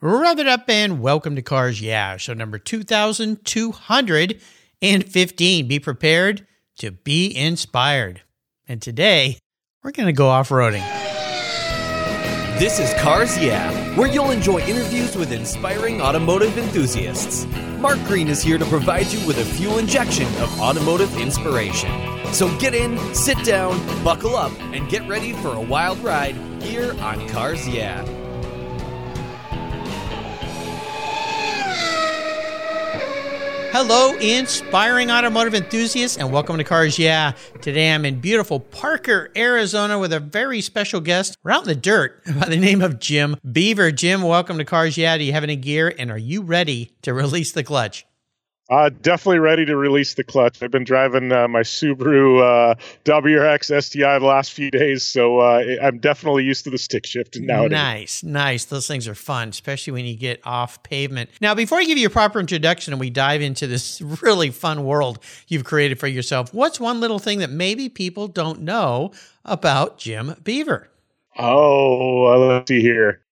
Rev it up and welcome to Cars Yeah, show number 2215. Be prepared to be inspired. And today, we're going to go off roading. This is Cars Yeah, where you'll enjoy interviews with inspiring automotive enthusiasts. Mark Green is here to provide you with a fuel injection of automotive inspiration. So get in, sit down, buckle up, and get ready for a wild ride here on Cars Yeah. Hello, inspiring automotive enthusiasts, and welcome to Cars Yeah. Today I'm in beautiful Parker, Arizona with a very special guest. We're out in the dirt by the name of Jim Beaver. Jim, welcome to Cars Yeah. Do you have any gear, and are you ready to release the clutch? Uh, definitely ready to release the clutch. I've been driving uh, my Subaru uh, WRX STI the last few days, so uh, I'm definitely used to the stick shift nowadays. Nice, nice. Those things are fun, especially when you get off pavement. Now, before I give you a proper introduction and we dive into this really fun world you've created for yourself, what's one little thing that maybe people don't know about Jim Beaver? Oh, let's see here.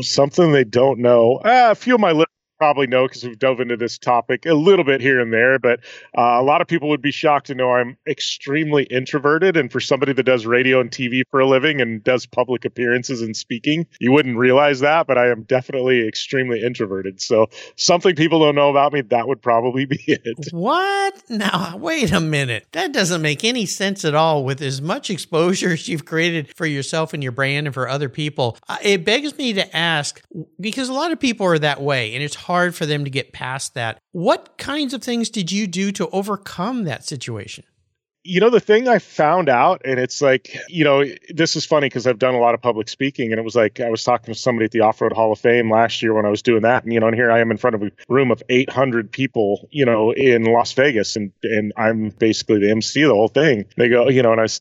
Something they don't know. Ah, a few of my probably know because we've dove into this topic a little bit here and there, but uh, a lot of people would be shocked to know I'm extremely introverted. And for somebody that does radio and TV for a living and does public appearances and speaking, you wouldn't realize that, but I am definitely extremely introverted. So something people don't know about me, that would probably be it. What? Now, wait a minute. That doesn't make any sense at all with as much exposure as you've created for yourself and your brand and for other people. Uh, it begs me to ask because a lot of people are that way and it's hard for them to get past that. What kinds of things did you do to overcome that situation? you know the thing i found out and it's like you know this is funny because i've done a lot of public speaking and it was like i was talking to somebody at the off-road hall of fame last year when i was doing that and you know and here i am in front of a room of 800 people you know in las vegas and and i'm basically the mc of the whole thing they go you know and i was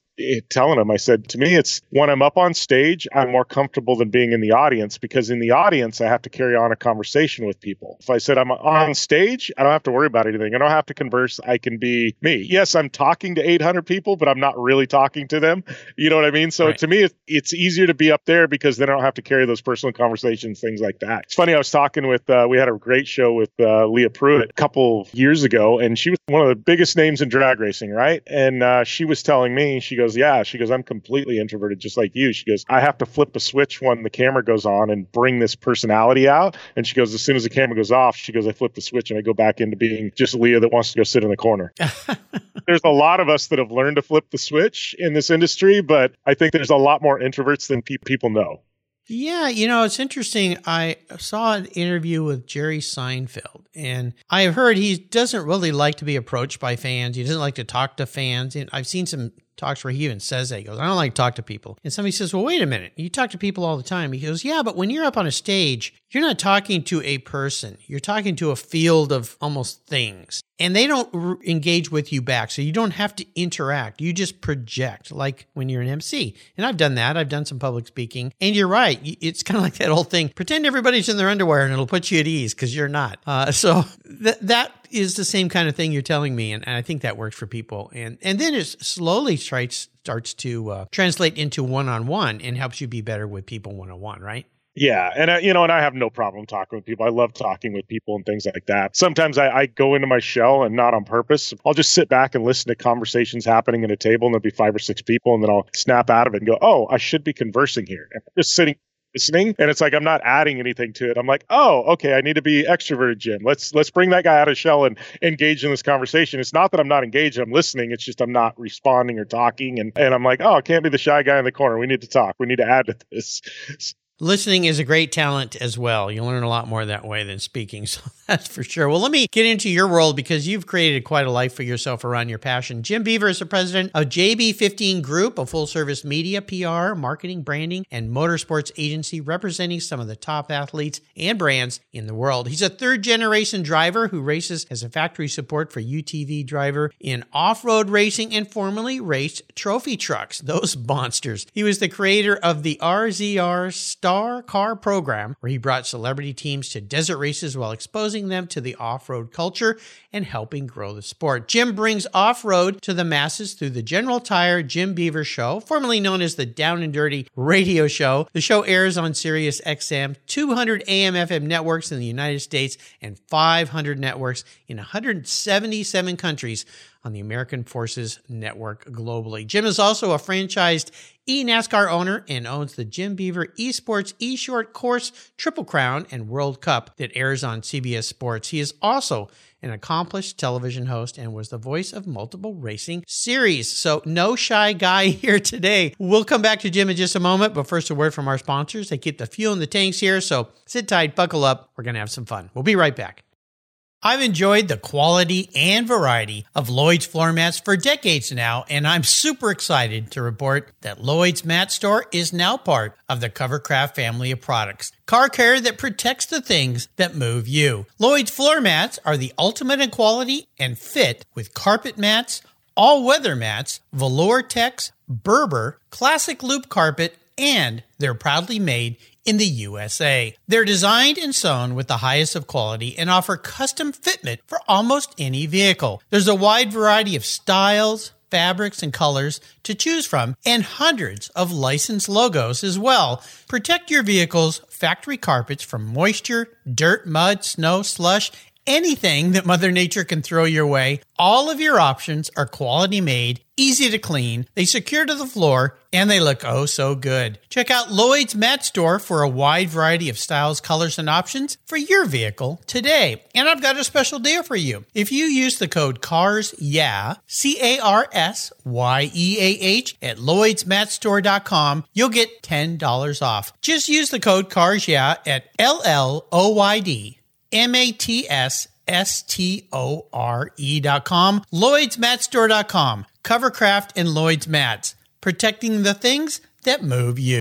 telling them i said to me it's when i'm up on stage i'm more comfortable than being in the audience because in the audience i have to carry on a conversation with people if i said i'm on stage i don't have to worry about anything i don't have to converse i can be me yes i'm talking to 800 people, but I'm not really talking to them. You know what I mean? So right. to me, it's, it's easier to be up there because then I don't have to carry those personal conversations, things like that. It's funny. I was talking with, uh, we had a great show with uh, Leah Pruett a couple years ago, and she was one of the biggest names in drag racing, right? And uh, she was telling me, she goes, Yeah, she goes, I'm completely introverted, just like you. She goes, I have to flip a switch when the camera goes on and bring this personality out. And she goes, As soon as the camera goes off, she goes, I flip the switch and I go back into being just Leah that wants to go sit in the corner. There's a lot of us that have learned to flip the switch in this industry, but I think there's a lot more introverts than pe- people know. Yeah, you know, it's interesting. I saw an interview with Jerry Seinfeld, and I have heard he doesn't really like to be approached by fans. He doesn't like to talk to fans. And I've seen some talks where he even says that. He goes, I don't like to talk to people. And somebody says, Well, wait a minute. You talk to people all the time. He goes, Yeah, but when you're up on a stage, you're not talking to a person. You're talking to a field of almost things. And they don't engage with you back. So you don't have to interact. You just project like when you're an MC. And I've done that. I've done some public speaking. And you're right. It's kind of like that old thing pretend everybody's in their underwear and it'll put you at ease because you're not. Uh, so th- that is the same kind of thing you're telling me, and, and I think that works for people. And and then it slowly starts starts to uh, translate into one on one and helps you be better with people one on one, right? Yeah, and uh, you know, and I have no problem talking with people. I love talking with people and things like that. Sometimes I, I, go into my shell and not on purpose. I'll just sit back and listen to conversations happening at a table, and there'll be five or six people, and then I'll snap out of it and go, "Oh, I should be conversing here." And just sitting listening and it's like i'm not adding anything to it i'm like oh okay i need to be extroverted jim let's let's bring that guy out of shell and engage in this conversation it's not that i'm not engaged i'm listening it's just i'm not responding or talking and and i'm like oh i can't be the shy guy in the corner we need to talk we need to add to this Listening is a great talent as well. You learn a lot more that way than speaking. So that's for sure. Well, let me get into your world because you've created quite a life for yourself around your passion. Jim Beaver is the president of JB15 Group, a full service media, PR, marketing, branding, and motorsports agency representing some of the top athletes and brands in the world. He's a third generation driver who races as a factory support for UTV driver in off road racing and formerly raced trophy trucks, those monsters. He was the creator of the RZR Star Car program, where he brought celebrity teams to desert races while exposing them to the off road culture and helping grow the sport. Jim brings off road to the masses through the General Tire Jim Beaver Show, formerly known as the Down and Dirty Radio Show. The show airs on Sirius XM, 200 AM FM networks in the United States, and 500 networks in 177 countries on the American Forces Network globally. Jim is also a franchised eNASCAR owner and owns the Jim Beaver Esports eShort Course Triple Crown and World Cup that airs on CBS Sports. He is also an accomplished television host and was the voice of multiple racing series. So, no shy guy here today. We'll come back to Jim in just a moment, but first, a word from our sponsors. They keep the fuel in the tanks here. So, sit tight, buckle up. We're going to have some fun. We'll be right back. I've enjoyed the quality and variety of Lloyd's floor mats for decades now, and I'm super excited to report that Lloyd's Mat Store is now part of the Covercraft family of products. Car care that protects the things that move you. Lloyd's floor mats are the ultimate in quality and fit with carpet mats, all weather mats, velour tex, Berber, classic loop carpet, and they're proudly made in the USA. They're designed and sewn with the highest of quality and offer custom fitment for almost any vehicle. There's a wide variety of styles, fabrics, and colors to choose from, and hundreds of licensed logos as well. Protect your vehicle's factory carpets from moisture, dirt, mud, snow, slush, anything that Mother Nature can throw your way. All of your options are quality made, easy to clean, they secure to the floor, and they look oh so good. Check out Lloyd's Mat Store for a wide variety of styles, colors, and options for your vehicle today. And I've got a special deal for you. If you use the code CARS yeah, C A R S Y E A H at lloydsmatstore.com, you'll get $10 off. Just use the code CARS yeah at L L O Y D M A T S S T O R E dot com, Lloydsmatstore dot com, Covercraft and Lloyd's Mats, protecting the things that move you.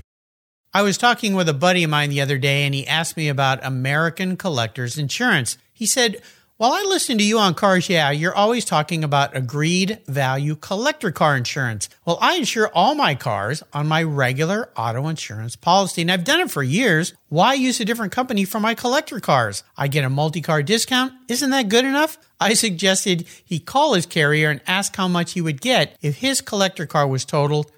I was talking with a buddy of mine the other day and he asked me about American Collectors Insurance. He said, while I listen to you on Cars Yeah, you're always talking about agreed value collector car insurance. Well, I insure all my cars on my regular auto insurance policy, and I've done it for years. Why use a different company for my collector cars? I get a multi car discount. Isn't that good enough? I suggested he call his carrier and ask how much he would get if his collector car was totaled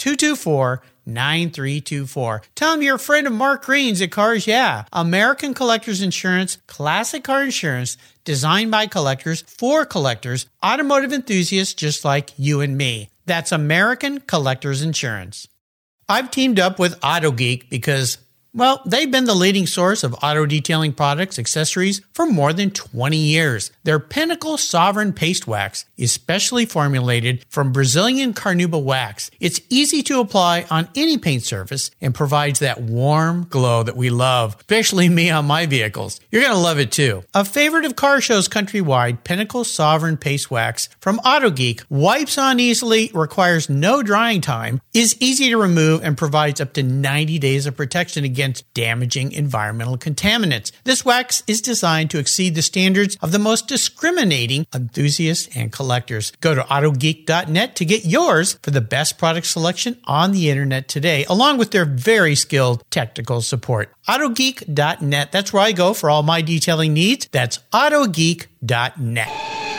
224 9324. Tell them you're a friend of Mark Green's at Cars Yeah. American Collectors Insurance, classic car insurance designed by collectors for collectors, automotive enthusiasts just like you and me. That's American Collectors Insurance. I've teamed up with AutoGeek because well, they've been the leading source of auto detailing products, accessories for more than 20 years. Their Pinnacle Sovereign Paste Wax is specially formulated from Brazilian Carnauba wax. It's easy to apply on any paint surface and provides that warm glow that we love, especially me on my vehicles. You're going to love it too. A favorite of car shows countrywide, Pinnacle Sovereign Paste Wax from AutoGeek wipes on easily, requires no drying time, is easy to remove, and provides up to 90 days of protection against against damaging environmental contaminants. This wax is designed to exceed the standards of the most discriminating enthusiasts and collectors. Go to autogeek.net to get yours for the best product selection on the internet today, along with their very skilled technical support. Autogeek.net. That's where I go for all my detailing needs. That's autogeek.net.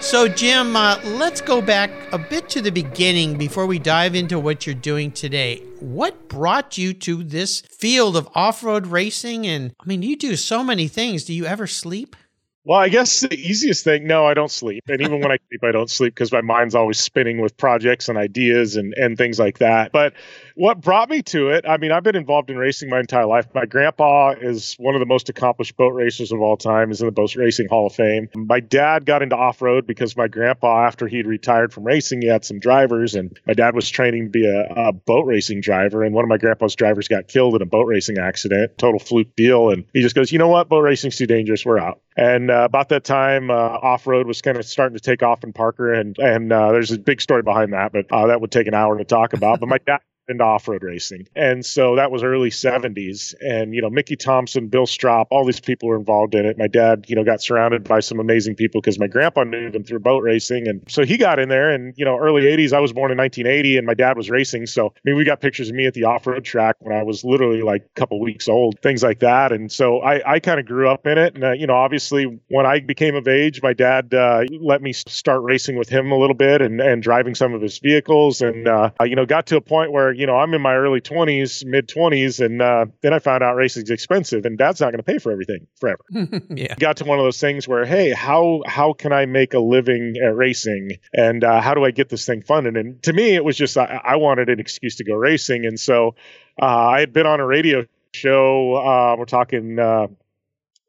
So, Jim, uh, let's go back a bit to the beginning before we dive into what you're doing today. What brought you to this field of off road racing? And I mean, you do so many things. Do you ever sleep? Well, I guess the easiest thing, no, I don't sleep. And even when I sleep, I don't sleep because my mind's always spinning with projects and ideas and, and things like that. But what brought me to it, I mean, I've been involved in racing my entire life. My grandpa is one of the most accomplished boat racers of all time, is in the Boat Racing Hall of Fame. My dad got into off road because my grandpa, after he'd retired from racing, he had some drivers, and my dad was training to be a, a boat racing driver. And one of my grandpa's drivers got killed in a boat racing accident, total fluke deal. And he just goes, you know what? Boat racing's too dangerous. We're out. And uh, about that time, uh, off road was kind of starting to take off in Parker, and and uh, there's a big story behind that, but uh, that would take an hour to talk about. But my dad into off-road racing. And so that was early 70s. And, you know, Mickey Thompson, Bill Stroppe, all these people were involved in it. My dad, you know, got surrounded by some amazing people because my grandpa knew them through boat racing. And so he got in there and, you know, early 80s, I was born in 1980 and my dad was racing. So, I mean, we got pictures of me at the off-road track when I was literally like a couple weeks old, things like that. And so I, I kind of grew up in it. And, uh, you know, obviously when I became of age, my dad uh, let me start racing with him a little bit and, and driving some of his vehicles. And, uh, you know, got to a point where, you know, I'm in my early 20s, mid 20s, and uh, then I found out racing's expensive, and Dad's not going to pay for everything forever. yeah, got to one of those things where, hey, how how can I make a living at racing, and uh, how do I get this thing funded? And to me, it was just I, I wanted an excuse to go racing, and so uh, I had been on a radio show. Uh, we're talking uh,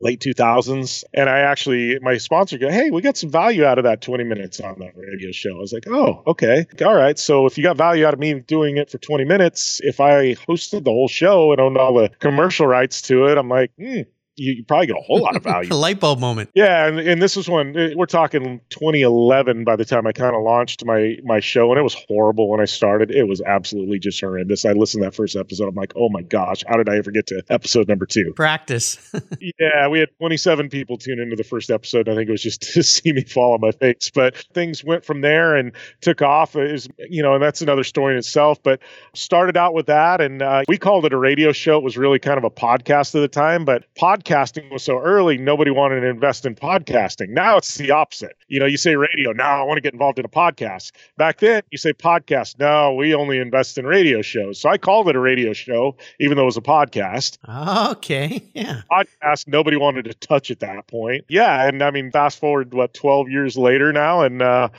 late 2000s. And I actually, my sponsor go, Hey, we got some value out of that 20 minutes on that radio show. I was like, Oh, okay. All right. So if you got value out of me doing it for 20 minutes, if I hosted the whole show and owned all the commercial rights to it, I'm like, hmm, you, you probably get a whole lot of value. a light bulb moment. Yeah, and, and this is when eh, we're talking 2011 by the time I kind of launched my my show, and it was horrible when I started. It was absolutely just horrendous. I listened to that first episode. I'm like, oh my gosh, how did I ever get to episode number two? Practice. yeah, we had 27 people tune into the first episode. I think it was just to see me fall on my face, but things went from there and took off. Is you know, and that's another story in itself. But started out with that, and uh, we called it a radio show. It was really kind of a podcast at the time, but podcast podcasting was so early, nobody wanted to invest in podcasting. Now it's the opposite. You know, you say radio, now I want to get involved in a podcast. Back then, you say podcast, no, we only invest in radio shows. So I called it a radio show, even though it was a podcast. Okay. Yeah. Podcast, nobody wanted to touch at that point. Yeah. And I mean, fast forward, what, 12 years later now, and, uh,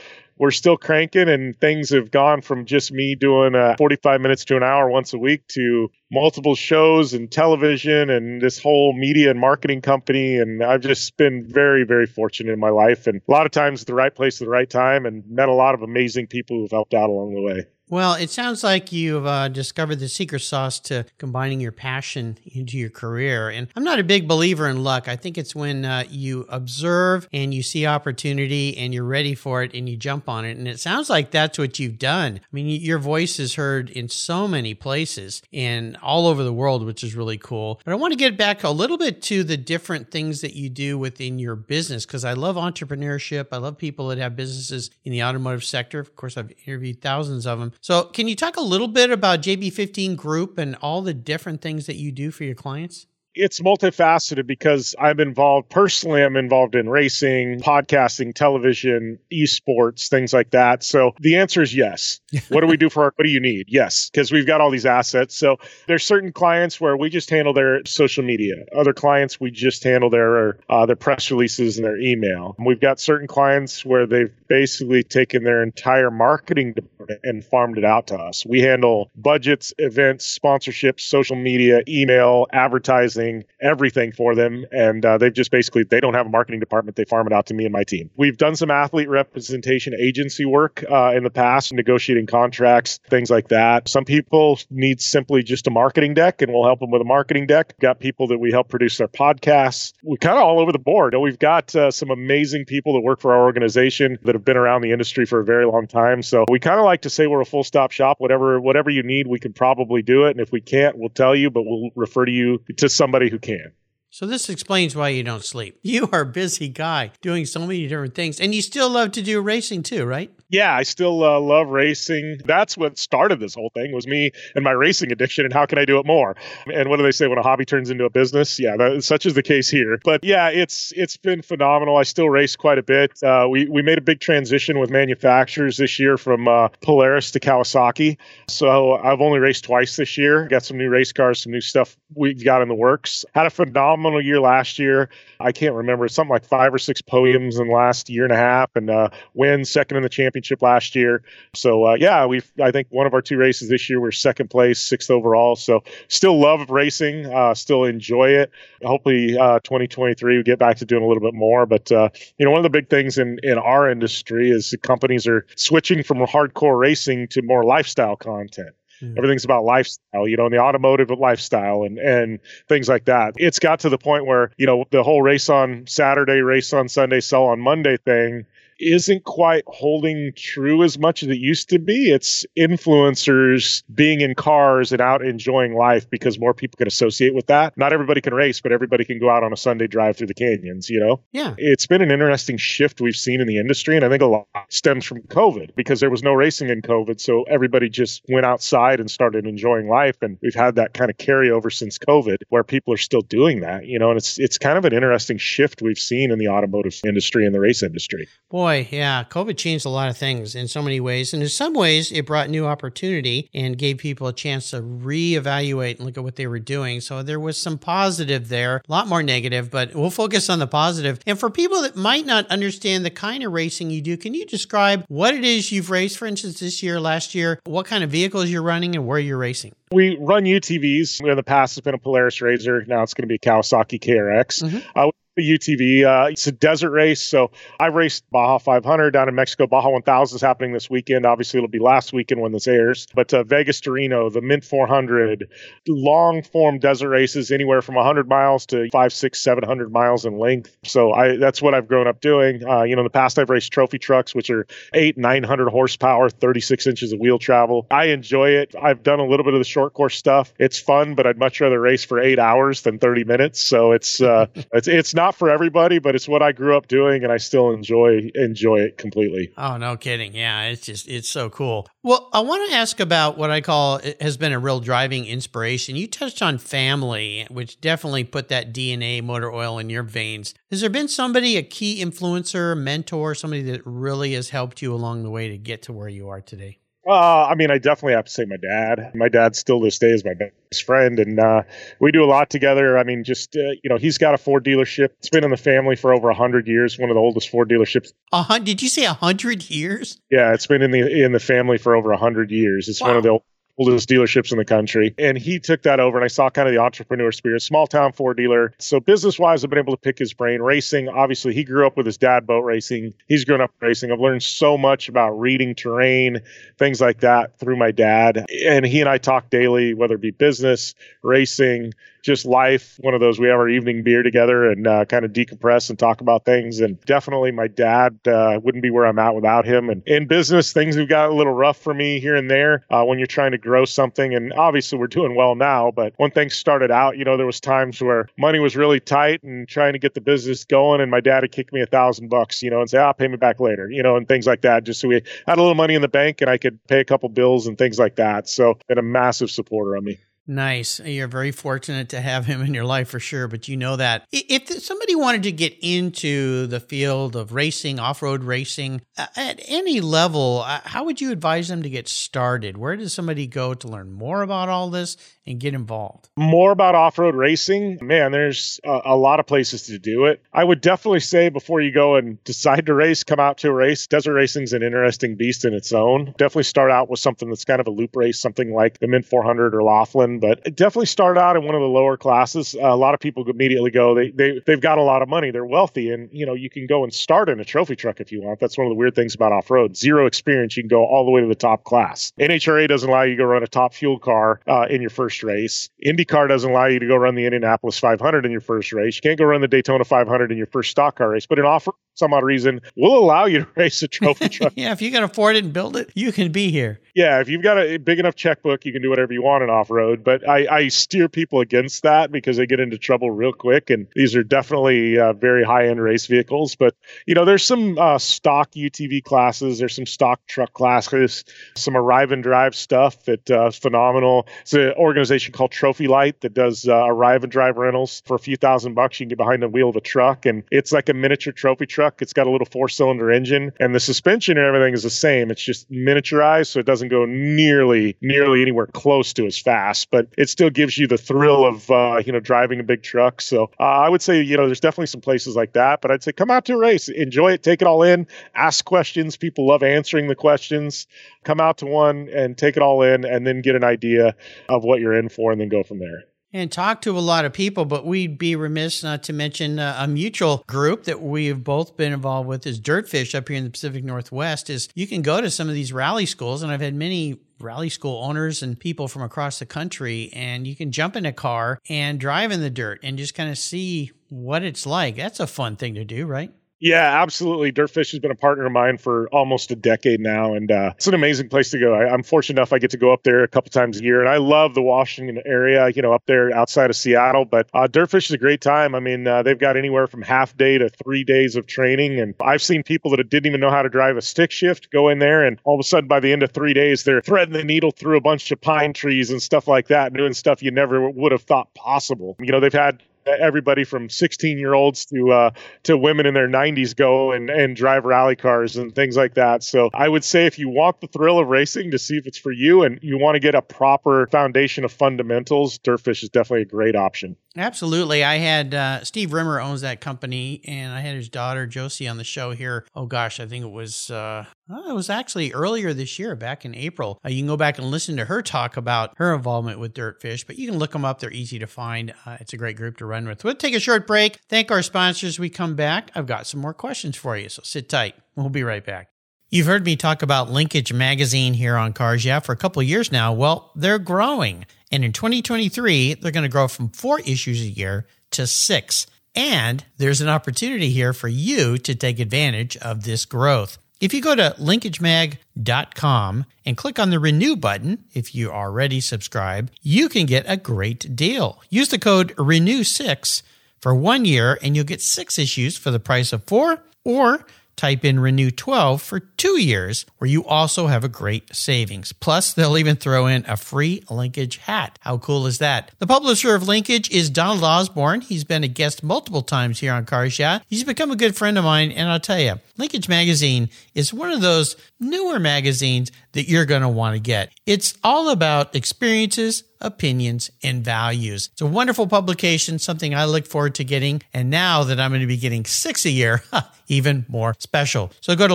we're still cranking and things have gone from just me doing uh, 45 minutes to an hour once a week to multiple shows and television and this whole media and marketing company. And i've just been very very fortunate in my life. And a lot of times the right place at the right time and met a lot of amazing people who've helped out along the way well, it sounds like you've uh, discovered the secret sauce to combining your passion into your career. And I'm not a big believer in luck. I think it's when uh, you observe and you see opportunity and you're ready for it and you jump on it. And it sounds like that's what you've done. I mean, your voice is heard in so many places and all over the world, which is really cool. But I want to get back a little bit to the different things that you do within your business because I love entrepreneurship. I love people that have businesses in the automotive sector. Of course, I've interviewed thousands of them. So, can you talk a little bit about JB15 Group and all the different things that you do for your clients? It's multifaceted because I'm involved personally. I'm involved in racing, podcasting, television, esports, things like that. So the answer is yes. what do we do for our? What do you need? Yes, because we've got all these assets. So there's certain clients where we just handle their social media. Other clients we just handle their uh, their press releases and their email. We've got certain clients where they've basically taken their entire marketing department and farmed it out to us. We handle budgets, events, sponsorships, social media, email, advertising everything for them. And uh, they've just basically, they don't have a marketing department. They farm it out to me and my team. We've done some athlete representation agency work uh, in the past, negotiating contracts, things like that. Some people need simply just a marketing deck and we'll help them with a marketing deck. Got people that we help produce their podcasts. We're kind of all over the board. We've got uh, some amazing people that work for our organization that have been around the industry for a very long time. So we kind of like to say we're a full stop shop. Whatever, whatever you need, we can probably do it. And if we can't, we'll tell you, but we'll refer to you to some somebody who can. So this explains why you don't sleep. You are a busy guy doing so many different things, and you still love to do racing too, right? yeah, I still uh, love racing. That's what started this whole thing was me and my racing addiction and how can I do it more? And what do they say when a hobby turns into a business? Yeah, that, such is the case here. But yeah, it's it's been phenomenal. I still race quite a bit. Uh, we we made a big transition with manufacturers this year from uh, Polaris to Kawasaki. So I've only raced twice this year. Got some new race cars, some new stuff we've got in the works. Had a phenomenal phenomenal year last year. I can't remember something like five or six podiums in the last year and a half, and uh, win second in the championship last year. So uh, yeah, we've I think one of our two races this year we're second place, sixth overall. So still love racing, uh, still enjoy it. Hopefully, uh, 2023 we get back to doing a little bit more. But uh, you know, one of the big things in in our industry is the companies are switching from hardcore racing to more lifestyle content. Everything's about lifestyle, you know, in the automotive lifestyle and and things like that. It's got to the point where you know the whole race on Saturday, race on Sunday, sell on Monday thing isn't quite holding true as much as it used to be. It's influencers being in cars and out enjoying life because more people can associate with that. Not everybody can race, but everybody can go out on a Sunday drive through the canyons, you know? Yeah. It's been an interesting shift we've seen in the industry. And I think a lot stems from COVID because there was no racing in COVID. So everybody just went outside and started enjoying life. And we've had that kind of carryover since COVID where people are still doing that, you know? And it's, it's kind of an interesting shift we've seen in the automotive industry and the race industry. Boy, boy, yeah, COVID changed a lot of things in so many ways. And in some ways, it brought new opportunity and gave people a chance to reevaluate and look at what they were doing. So there was some positive there, a lot more negative, but we'll focus on the positive. And for people that might not understand the kind of racing you do, can you describe what it is you've raced, for instance, this year, last year, what kind of vehicles you're running and where you're racing? We run UTVs. In the past, it's been a Polaris RZR. Now it's going to be Kawasaki KRX. Mm-hmm. Uh, UTV. Uh, it's a desert race. So I raced Baja 500 down in Mexico. Baja 1000 is happening this weekend. Obviously, it'll be last weekend when this airs. But uh, Vegas to Reno, the Mint 400, long form desert races, anywhere from 100 miles to five, six, 700 miles in length. So I that's what I've grown up doing. Uh, you know, in the past, I've raced trophy trucks, which are eight, 900 horsepower, 36 inches of wheel travel. I enjoy it. I've done a little bit of the short course stuff. It's fun, but I'd much rather race for eight hours than 30 minutes. So it's uh, it's it's not not for everybody, but it's what I grew up doing, and I still enjoy enjoy it completely. Oh, no kidding! Yeah, it's just it's so cool. Well, I want to ask about what I call has been a real driving inspiration. You touched on family, which definitely put that DNA motor oil in your veins. Has there been somebody, a key influencer, mentor, somebody that really has helped you along the way to get to where you are today? Uh, I mean, I definitely have to say my dad. My dad still this day is my best friend, and uh, we do a lot together. I mean, just uh, you know, he's got a Ford dealership. It's been in the family for over hundred years. One of the oldest Ford dealerships. A Uh, did you say hundred years? Yeah, it's been in the in the family for over hundred years. It's wow. one of the oldest dealerships in the country. And he took that over, and I saw kind of the entrepreneur spirit, small town Ford dealer. So business wise, I've been able to pick his brain. Racing, obviously, he grew up with his dad boat racing. He's grown up racing. I've learned so much about reading terrain, things like that through my dad. And he and I talk daily, whether it be business, racing, just life. One of those we have our evening beer together and uh, kind of decompress and talk about things. And definitely, my dad uh, wouldn't be where I'm at without him. And in business, things have got a little rough for me here and there uh, when you're trying to grow something. And obviously, we're doing well now. But when things started out, you know, there was times where money was really tight and trying to get the business going. And my dad had kicked me a thousand bucks, you know, and say, "I'll ah, pay me back later," you know, and things like that. Just so we had a little money in the bank and I could pay a couple bills and things like that. So, been a massive supporter of me. Nice. You're very fortunate to have him in your life for sure. But you know that if somebody wanted to get into the field of racing, off road racing, at any level, uh, how would you advise them to get started? Where does somebody go to learn more about all this and get involved? More about off road racing? Man, there's a, lot of places to do it. I would definitely say before you go and decide to race, come out to a race. Desert racing's an interesting beast in its own. Definitely start out with something that's kind of a loop race, something like the Mint 400 or Laughlin, but definitely start out in one of the lower classes. Uh, a lot of people immediately go, they, they, they've got a lot of money, they're wealthy, and you know, you can go and start in a trophy truck if you want. That's one of the weird things about off road. Zero experience, you can go all the way to the top class. NHRA doesn't allow you to go run a top fuel car uh, in your first first race. IndyCar doesn't allow you to go run the Indianapolis 500 in your first race. You can't go run the Daytona 500 in your first stock car race. But in off some odd reason, we'll allow you to race a trophy truck. yeah, if you can afford it and build it, you can be here. Yeah, if you've got a big enough checkbook, you can do whatever you want in off road. But I, I, steer people against that because they get into trouble real quick. And these are definitely uh, very high end race vehicles. But, you know, there's some uh, stock UTV classes, there's some stock truck classes, some arrive and drive stuff that's uh, phenomenal. It's an organization called Trophy Light that does uh, arrive and drive rentals for a few thousand bucks. You can get behind the wheel of a truck, and it's like a miniature trophy truck. It's got a little four cylinder engine, and the suspension and everything is the same. It's just miniaturized, so it doesn't go nearly nearly anywhere close to as fast. But it still gives you the thrill of uh, you know driving a big truck. So uh, I would say you know there's definitely some places like that, but I'd say come out to a race, enjoy it, take it all in, ask questions. People love answering the questions. Come out to one and take it all in, and then get an idea of what you're in for, and then go from there and talk to a lot of people, but we'd be remiss not to mention uh, a mutual group that we've both been involved with is Dirtfish up here in the Pacific Northwest. Is you can go to some of these rally schools, and I've had many rally school owners and people from across the country, and you can jump in a car and drive in the dirt and just kind of see what it's like. That's a fun thing to do, right? Yeah, absolutely. Dirtfish has been a partner of mine for almost a decade now, and uh, it's an amazing place to go. I, am fortunate enough I get to go up there a couple times a year, and I love the Washington area. You know, up there outside of Seattle, but uh, Dirtfish is a great time. I mean, uh, they've got anywhere from half day to three days of training, and I've seen people that didn't even know how to drive a stick shift go in there, and all of a sudden by the end of three days, they're threading the needle through a bunch of pine trees and stuff like that, doing stuff you never would have thought possible. You know, they've had everybody from 16 year olds to uh, to women in their 90s go and, and drive rally cars and things like that. So I would say if you want the thrill of racing to see if it's for you and you want to get a proper foundation of fundamentals, Dirtfish is definitely a great option. Absolutely. I had uh, Steve Rimmer owns that company, and I had his daughter Josie on the show here. Oh gosh, I think it was uh, oh, it was actually earlier this year, back in April. Uh, you can go back and listen to her talk about her involvement with Dirtfish, but you can look them up. They're easy to find. Uh, it's a great group to run with. We'll take a short break. Thank our sponsors. We come back. I've got some more questions for you, so sit tight. We'll be right back. You've heard me talk about Linkage Magazine here on Cars Yeah for a couple years now. Well, they're growing. And in 2023, they're going to grow from four issues a year to six. And there's an opportunity here for you to take advantage of this growth. If you go to linkagemag.com and click on the renew button, if you already subscribe, you can get a great deal. Use the code renew6 for one year and you'll get six issues for the price of four or type in Renew 12 for two years, where you also have a great savings. Plus, they'll even throw in a free Linkage hat. How cool is that? The publisher of Linkage is Donald Osborne. He's been a guest multiple times here on Cars Yeah. He's become a good friend of mine, and I'll tell you, Linkage Magazine is one of those newer magazines that you're going to want to get. It's all about experiences, opinions, and values. It's a wonderful publication, something I look forward to getting. And now that I'm going to be getting six a year, even more special. So go to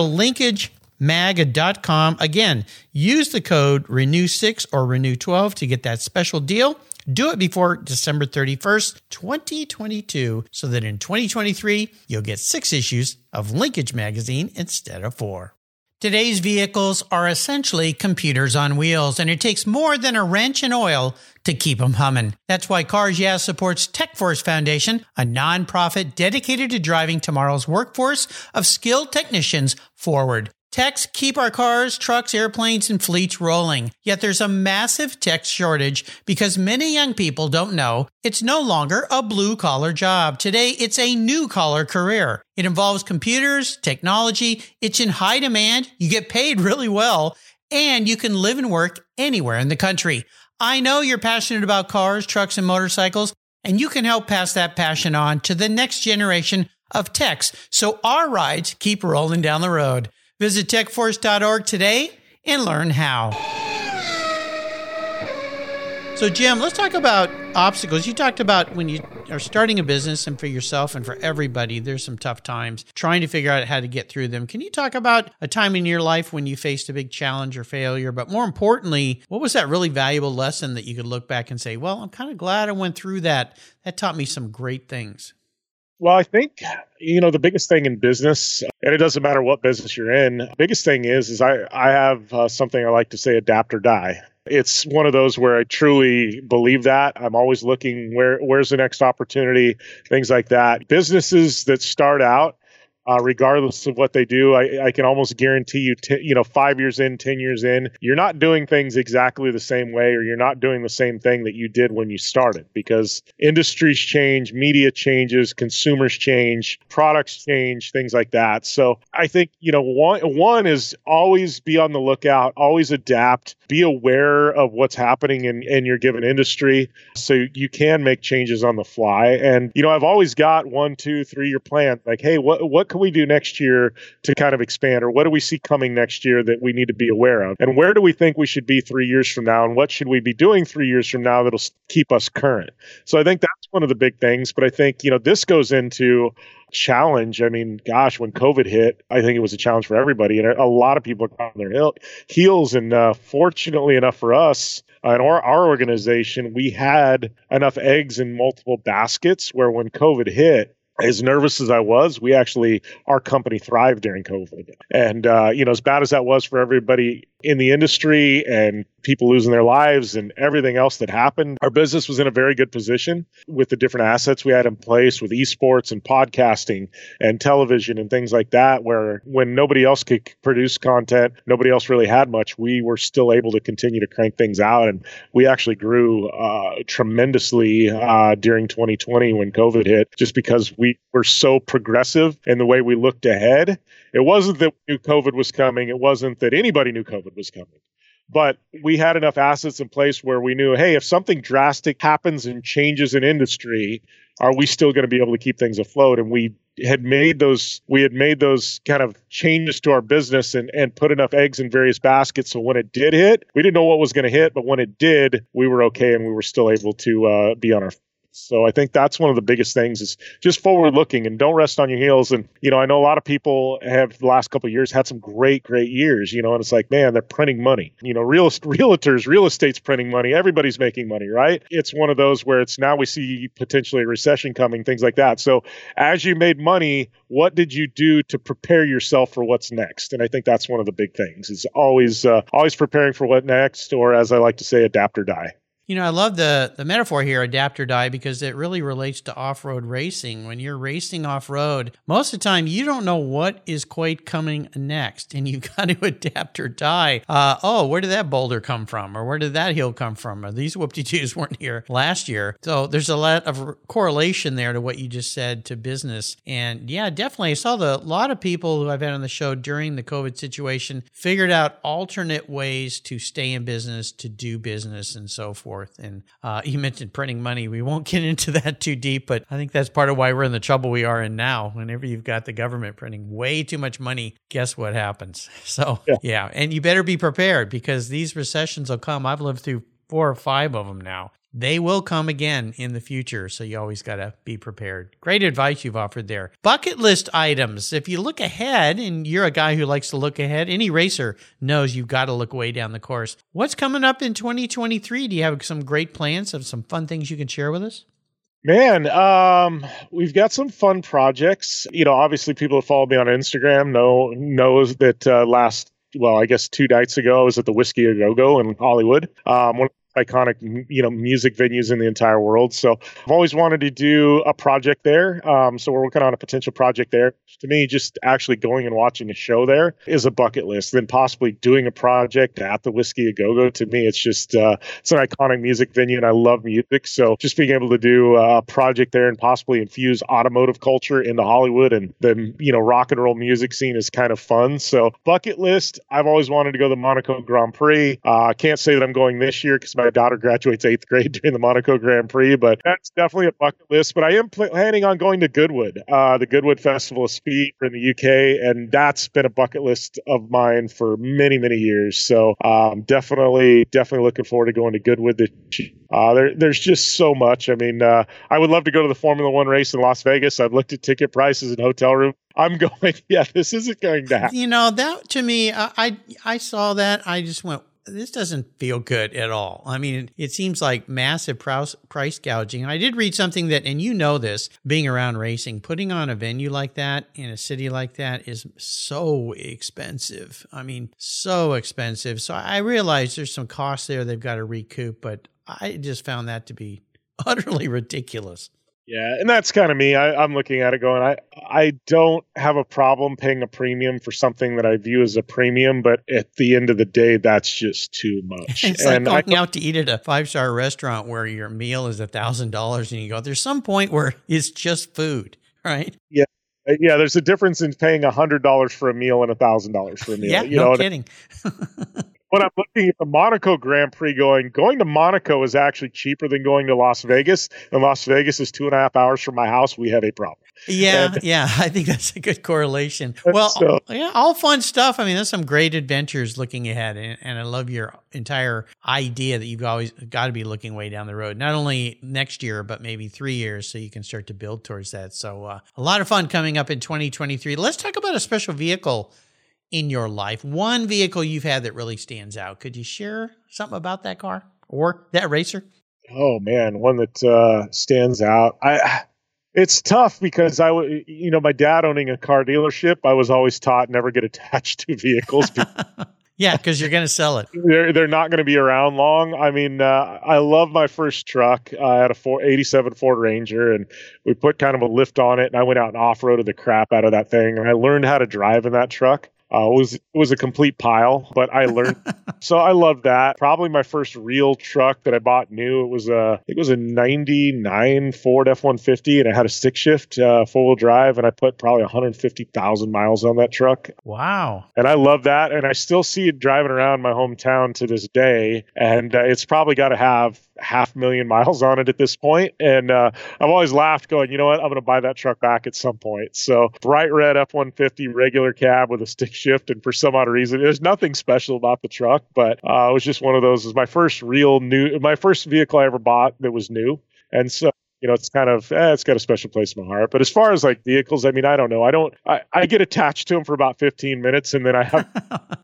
linkagemag.com. Again, use the code renew6 or renew12 to get that special deal. Do it before December 31st, 2022, so that in 2023, you'll get six issues of Linkage Magazine instead of four. Today's vehicles are essentially computers on wheels, and it takes more than a wrench and oil to keep them humming. That's why Cars Yeah supports TechForce Foundation, a nonprofit dedicated to driving tomorrow's workforce of skilled technicians forward. Techs keep our cars, trucks, airplanes, and fleets rolling. Yet there's a massive tech shortage because many young people don't know it's no longer a blue collar job. Today, it's a new collar career. It involves computers, technology. It's in high demand. You get paid really well and you can live and work anywhere in the country. I know you're passionate about cars, trucks, and motorcycles, and you can help pass that passion on to the next generation of techs so our rides keep rolling down the road. Visit techforce.org today and learn how. So, Jim, let's talk about obstacles. You talked about when you are starting a business and for yourself and for everybody, there's some tough times trying to figure out how to get through them. Can you talk about a time in your life when you faced a big challenge or failure? But more importantly, what was that really valuable lesson that you could look back and say, well, I'm kind of glad I went through that? That taught me some great things. Well, I think you know the biggest thing in business, and it doesn't matter what business you're in. Biggest thing is, is I I have uh, something I like to say: adapt or die. It's one of those where I truly believe that. I'm always looking where where's the next opportunity, things like that. Businesses that start out uh, regardless of what they do. I, I can almost guarantee you, t- you know, five years in, 10 years in, you're not doing things exactly the same way or you're not doing the same thing that you did when you started because industries change, media changes, consumers change, products change, things like that. So I think, you know, one, one is always be on the lookout, always adapt, be aware of what's happening in, in your given industry so you can make changes on the fly. And, you know, I've always got one, two, three year plan like, hey, what, what can can we do next year to kind of expand, or what do we see coming next year that we need to be aware of, and where do we think we should be three years from now, and what should we be doing three years from now that'll keep us current. So I think that's one of the big things. But I think you know this goes into challenge. I mean, gosh, when COVID hit, I think it was a challenge for everybody, and a lot of people are on their heels. And uh, fortunately enough for us, uh, in our, our organization, we had enough eggs in multiple baskets where when COVID hit, as nervous as I was, we actually our company thrived during COVID, and uh, you know as bad as that was for everybody in the industry and people losing their lives and everything else that happened, our business was in a very good position with the different assets we had in place with esports and podcasting and television and things like that. Where when nobody else could produce content, nobody else really had much, we were still able to continue to crank things out, and we actually grew uh, tremendously uh, during 2020 when COVID hit, just because we were so progressive in the way we looked ahead it wasn't that we knew COVID was coming. It wasn't that anybody knew COVID was coming. But we had enough assets in place where we knew, hey, if something drastic happens and changes in industry, are we still going to be able to keep things afloat? And we had made those we had made those kind of changes to our business and and put enough eggs in various baskets so when it did hit we didn't know what was going to hit but when it did we were okay and we were still able to uh, be on our so I think that's one of the biggest things is just forward looking and don't rest on your heels. And, you know, I know a lot of people have the last couple years had some great, great years, you know, and it's like, man, they're printing money. You know, real realtors, real estate's printing money. Everybody's making money, right? It's one of those where it's now we see potentially a recession coming, things like that. So as you made money, what did you do to prepare yourself for what's next? And I think that's one of the big things is always, uh, always preparing for what next, or as I like to say, adapt or die. You know, I love the the metaphor here, adapt or die, because it really relates to off road racing. When you're racing off road, most of the time you don't know what is quite coming next, and you've got to adapt or die. Uh, oh, where did that boulder come from, or where did that hill come from? Or these whoop twos weren't here last year, so there's a lot of correlation there to what you just said to business. And yeah, definitely, I saw the a lot of people who I've had on the show during the COVID situation figured out alternate ways to stay in business, to do business, and so forth forth. And uh, you mentioned printing money. We won't get into that too deep, but I think that's part of why we're in the trouble we are in now. Whenever you've got the government printing way too much money, guess what happens? So, yeah, yeah. and you better be prepared because these recessions will come. I've lived through four or five of them now they will come again in the future, so you always got to be prepared. Great advice you've offered there. Bucket list items. If you look ahead, and you're a guy who likes to look ahead, any racer knows you've got to look way down the course. What's coming up in 2023? Do you have some great plans of some fun things you can share with us? Man, um, we've got some fun projects. You know, obviously, people that follow me on Instagram know knows that uh, last well, I guess two nights ago, I was at the Whisky a Go Go in Hollywood. Um, one iconic you know music venues in the entire world. So I've always wanted to do a project there. Um, so we're working on a potential project there. To me, just actually going and watching a show there is a bucket list. Then possibly doing a project at the Whisky a Go Go. To me, it's just uh, it's an iconic music venue, and I love music. So just being able to do a project there and possibly infuse automotive culture into Hollywood and then you know rock and roll music scene is kind of fun. So bucket list. I've always wanted to go to the Monaco Grand Prix. Uh, I can't say that I'm going this year because my my daughter graduates eighth grade during the Monaco Grand Prix, but that's definitely a bucket list. But I am planning on going to Goodwood, uh, the Goodwood Festival of Speed in the UK, and that's been a bucket list of mine for many, many years. So um, definitely, definitely looking forward to going to Goodwood this uh, there, there's just so much. I mean, uh, I would love to go to the Formula One race in Las Vegas. I've looked at ticket prices and hotel room. I'm going. Yeah, this isn't going to happen. You know that to me, I I saw that. I just went, this doesn't feel good at all. I mean, it seems like massive price gouging. And I did read something that, and you know this, being around racing, putting on a venue like that in a city like that is so expensive. I mean, so expensive. So I realize there's some costs there they've got to recoup, but I just found that to be utterly ridiculous. Yeah, and that's kind of me. I, am looking at it going, I I don't have a problem paying a premium for something that I view as a premium, but at the end of the day, that's just too much. it's and like going I, out to eat at a five star restaurant where your meal is a thousand dollars, and you go, there's some point where it's just food, right? Yeah. Uh, yeah, there's a difference in paying a hundred dollars for a meal and a thousand dollars for a meal. Yeah, you no know, kidding. When I'm looking at the Monaco Grand Prix, going going to Monaco is actually cheaper than going to Las Vegas, and Las Vegas is two and a half hours from my house. We have a problem. Yeah, and, yeah, I think that's a good correlation. Well, so, yeah, all fun stuff. I mean, there's some great adventures looking ahead, and, and I love your entire idea that you've always got to be looking way down the road, not only next year but maybe three years, so you can start to build towards that. So, uh, a lot of fun coming up in 2023. Let's talk about a special vehicle in your life, one vehicle you've had that really stands out. Could you share something about that car or that racer? Oh man, one that uh, stands out. I it's tough because I you know my dad owning a car dealership, I was always taught never get attached to vehicles. yeah, because you're going to sell it. They're they're not going to be around long. I mean, uh, I love my first truck. I had a 4, 87 Ford Ranger, and we put kind of a lift on it, and I went out and off roaded the crap out of that thing, and I learned how to drive in that truck. Uh, it was it was a complete pile, but I learned. so I love that. Probably my first real truck that I bought new. It was a it was a '99 Ford F150, and I had a stick shift, uh, four wheel drive, and I put probably 150,000 miles on that truck. Wow! And I love that, and I still see it driving around my hometown to this day. And uh, it's probably got to have half million miles on it at this point. And uh, I've always laughed, going, you know what? I'm going to buy that truck back at some point. So bright red F150 regular cab with a stick shift, and for some odd reason, there's nothing special about the truck, but uh, it was just one of those. It was my first real new, my first vehicle I ever bought that was new, and so you know, it's kind of eh, it's got a special place in my heart. But as far as like vehicles, I mean, I don't know. I don't. I, I get attached to them for about 15 minutes, and then I have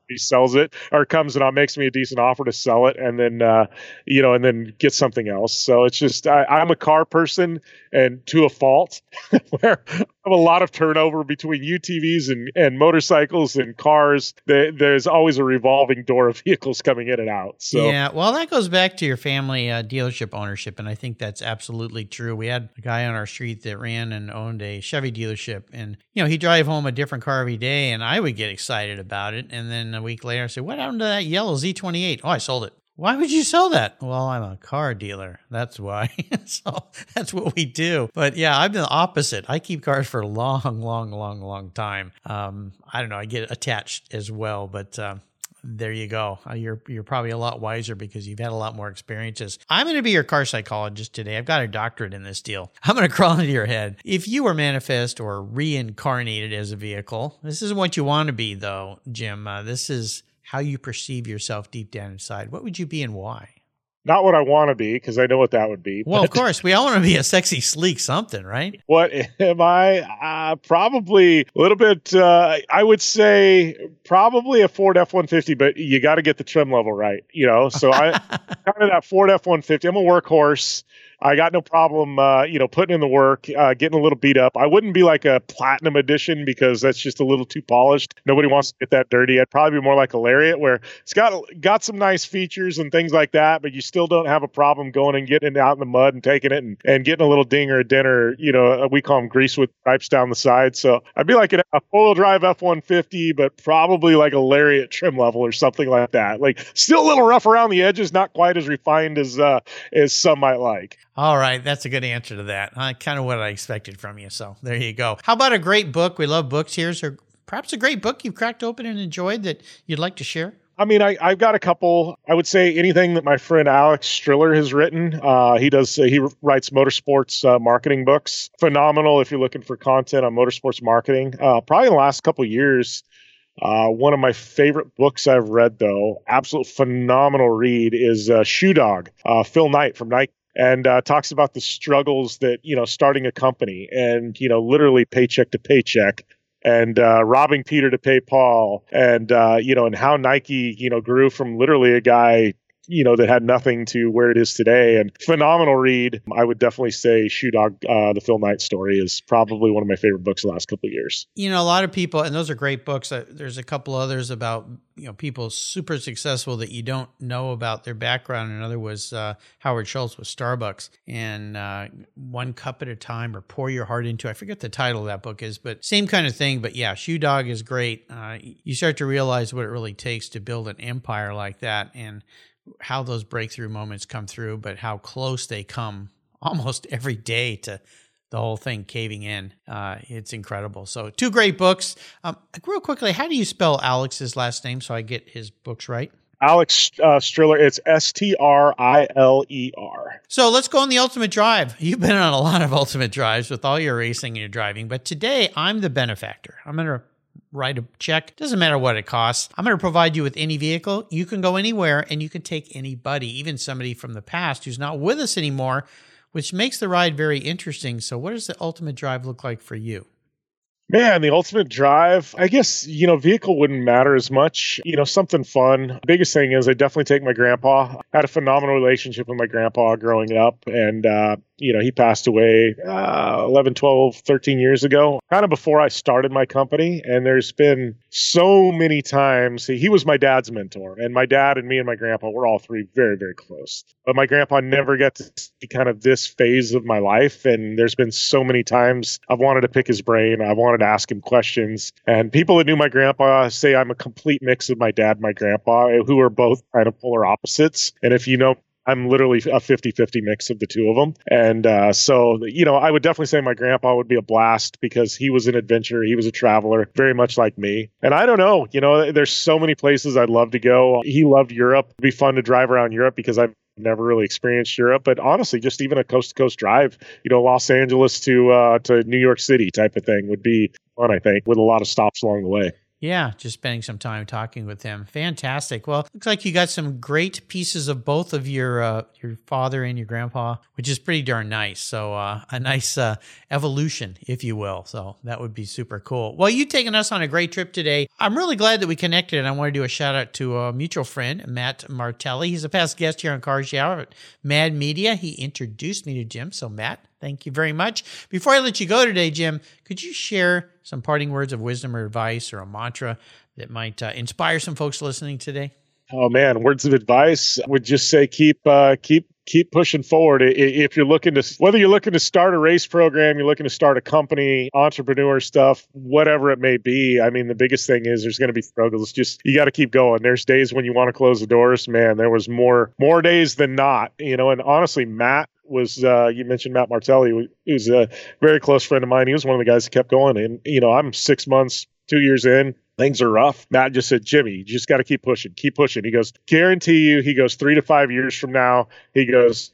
he sells it or comes and makes me a decent offer to sell it, and then uh, you know, and then get something else. So it's just I, I'm a car person, and to a fault, where a lot of turnover between UTVs and and motorcycles and cars. there's always a revolving door of vehicles coming in and out. So yeah, well, that goes back to your family uh, dealership ownership, and I think that's absolutely true. We had a guy on our street that ran and owned a Chevy dealership, and you know he'd drive home a different car every day, and I would get excited about it. And then a week later, I said, "What happened to that yellow Z28?" Oh, I sold it. Why would you sell that? Well, I'm a car dealer. That's why. so that's what we do. But yeah, I'm the opposite. I keep cars for a long, long, long, long time. Um, I don't know. I get attached as well, but um, there you go. Uh, you're you're probably a lot wiser because you've had a lot more experiences. I'm going to be your car psychologist today. I've got a doctorate in this deal. I'm going to crawl into your head. If you were manifest or reincarnated as a vehicle, this isn't what you want to be, though, Jim. Uh, this is how you perceive yourself deep down inside. What would you be and why? Not what I want to be because I know what that would be. Well, of course, we all want to be a sexy, sleek something, right? What am I? Uh, probably a little bit. Uh, I would say probably a Ford F one fifty, but you got to get the trim level right. You know, so I kind of that Ford F one fifty. I'm a workhorse. I got no problem, uh, you know, putting in the work, uh, getting a little beat up. I wouldn't be like a platinum edition because that's just a little too polished. Nobody wants to get that dirty. I'd probably be more like a lariat where it's got got some nice features and things like that, but you still don't have a problem going and getting it out in the mud and taking it and, and getting a little ding or a dent or, you know, we call them grease with stripes down the side. So I'd be like a full wheel drive F 150, but probably like a lariat trim level or something like that. Like still a little rough around the edges, not quite as refined as uh, as some might like. All right, that's a good answer to that. Uh, kind of what I expected from you. So there you go. How about a great book? We love books Here's So perhaps a great book you've cracked open and enjoyed that you'd like to share? I mean, I, have got a couple. I would say anything that my friend Alex Striler has written. Uh, he does. Uh, he writes motorsports uh, marketing books. Phenomenal if you're looking for content on motorsports marketing. Uh, probably in the last couple years, uh, one of my favorite books I've read, though, absolute phenomenal read, is uh, Shoe Dog. Phil Knight from Nike and uh, talks about the struggles that you know starting a company and you know literally paycheck to paycheck and uh, robbing Peter to pay Paul and uh, you know and how Nike you know grew from literally a guy you know that had nothing to where it is today. And phenomenal read. I would definitely say Shoe Dog, uh, the Phil Knight story, is probably one of my favorite books the last couple of years. You know, a lot of people, and those are great books. Uh, there's a couple others about you know people super successful that you don't know about their background. Another was uh, Howard Schultz with Starbucks and uh, One Cup at a Time or Pour Your Heart Into. I forget the title of that book is, but same kind of thing. But yeah, Shoe Dog is great. Uh, you start to realize what it really takes to build an empire like that, and how those breakthrough moments come through, but how close they come almost every day to the whole thing caving in. Uh, it's incredible. So, two great books. Um, real quickly, how do you spell Alex's last name so I get his books right? Alex uh, Striler. It's S T R I L E R. So let's go on the ultimate drive. You've been on a lot of ultimate drives with all your racing and your driving, but today I'm the benefactor. I'm going to write a check. Doesn't matter what it costs. I'm going to provide you with any vehicle. You can go anywhere and you can take anybody, even somebody from the past who's not with us anymore, which makes the ride very interesting. So, what does the ultimate drive look like for you? Man, the ultimate drive, I guess, you know, vehicle wouldn't matter as much. You know, something fun. Biggest thing is I definitely take my grandpa. I had a phenomenal relationship with my grandpa growing up. And, uh, you know, he passed away uh, 11, 12, 13 years ago, kind of before I started my company. And there's been so many times he was my dad's mentor, and my dad and me and my grandpa were all three very, very close. But my grandpa never got to see kind of this phase of my life. And there's been so many times I've wanted to pick his brain, I've wanted to ask him questions. And people that knew my grandpa say I'm a complete mix of my dad my grandpa, who are both kind of polar opposites. And if you know I'm literally a 50 50 mix of the two of them. And uh, so, you know, I would definitely say my grandpa would be a blast because he was an adventurer. He was a traveler, very much like me. And I don't know, you know, there's so many places I'd love to go. He loved Europe. It'd be fun to drive around Europe because I've never really experienced Europe, but honestly, just even a coast to coast drive, you know, Los Angeles to uh, to New York City type of thing would be fun, I think, with a lot of stops along the way. Yeah, just spending some time talking with him. Fantastic. Well, looks like you got some great pieces of both of your uh, your father and your grandpa, which is pretty darn nice. So uh, a nice uh, evolution, if you will. So that would be super cool. Well, you've taken us on a great trip today. I'm really glad that we connected, and I want to do a shout out to a mutual friend, Matt Martelli. He's a past guest here on Cars Yeah at Mad Media. He introduced me to Jim. So Matt, Thank you very much. Before I let you go today, Jim, could you share some parting words of wisdom or advice or a mantra that might uh, inspire some folks listening today? Oh man, words of advice I would just say keep uh, keep keep pushing forward. If you're looking to whether you're looking to start a race program, you're looking to start a company, entrepreneur stuff, whatever it may be. I mean, the biggest thing is there's going to be struggles. Just you got to keep going. There's days when you want to close the doors. Man, there was more more days than not. You know, and honestly, Matt was uh, you mentioned Matt Martelli. He was a very close friend of mine. He was one of the guys that kept going. And you know, I'm six months, two years in. Things are rough. Matt just said, Jimmy, you just got to keep pushing, keep pushing. He goes, guarantee you. He goes, three to five years from now, he goes,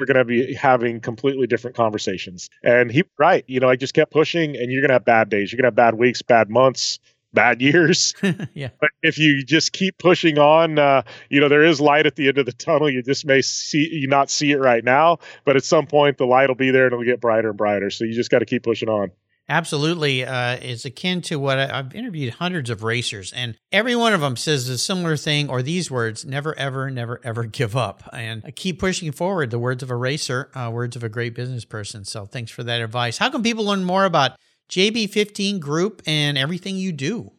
we're going to be having completely different conversations. And he, right, you know, I just kept pushing, and you're going to have bad days. You're going to have bad weeks, bad months bad years. yeah. But if you just keep pushing on, uh, you know, there is light at the end of the tunnel. You just may see you not see it right now, but at some point the light will be there and it'll get brighter and brighter. So you just got to keep pushing on. Absolutely. Uh, it's akin to what I, have interviewed hundreds of racers, and every one of them says a similar thing or these words never, ever, never, ever give up. And keep pushing forward. The words of a racer, uh, words of a great business person. So thanks for that advice. How can people learn more about JB15 Group and everything you do.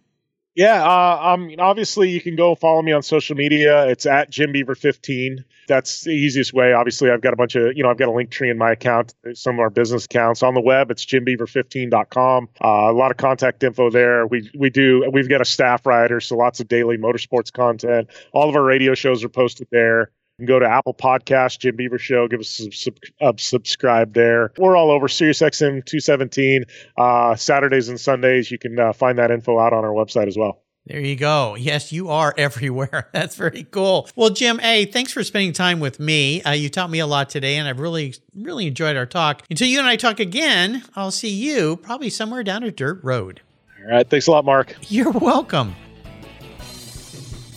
Yeah, uh, um, obviously you can go follow me on social media. It's at Jim Beaver 15. That's the easiest way. Obviously, I've got a bunch of, you know, I've got a Linktree in my account, some of our business accounts on the web. It's jimbeaver15.com. Uh, a lot of contact info there. We we do. We've got a staff writer, so lots of daily motorsports content. All of our radio shows are posted there can go to Apple Podcast, Jim Beaver Show. Give us a sub- uh, subscribe there. We're all over SiriusXM 217 uh, Saturdays and Sundays. You can uh, find that info out on our website as well. There you go. Yes, you are everywhere. That's very cool. Well, Jim, hey, thanks for spending time with me. Uh, you taught me a lot today, and I've really, really enjoyed our talk. Until you and I talk again, I'll see you probably somewhere down a dirt road. All right. Thanks a lot, Mark. You're welcome.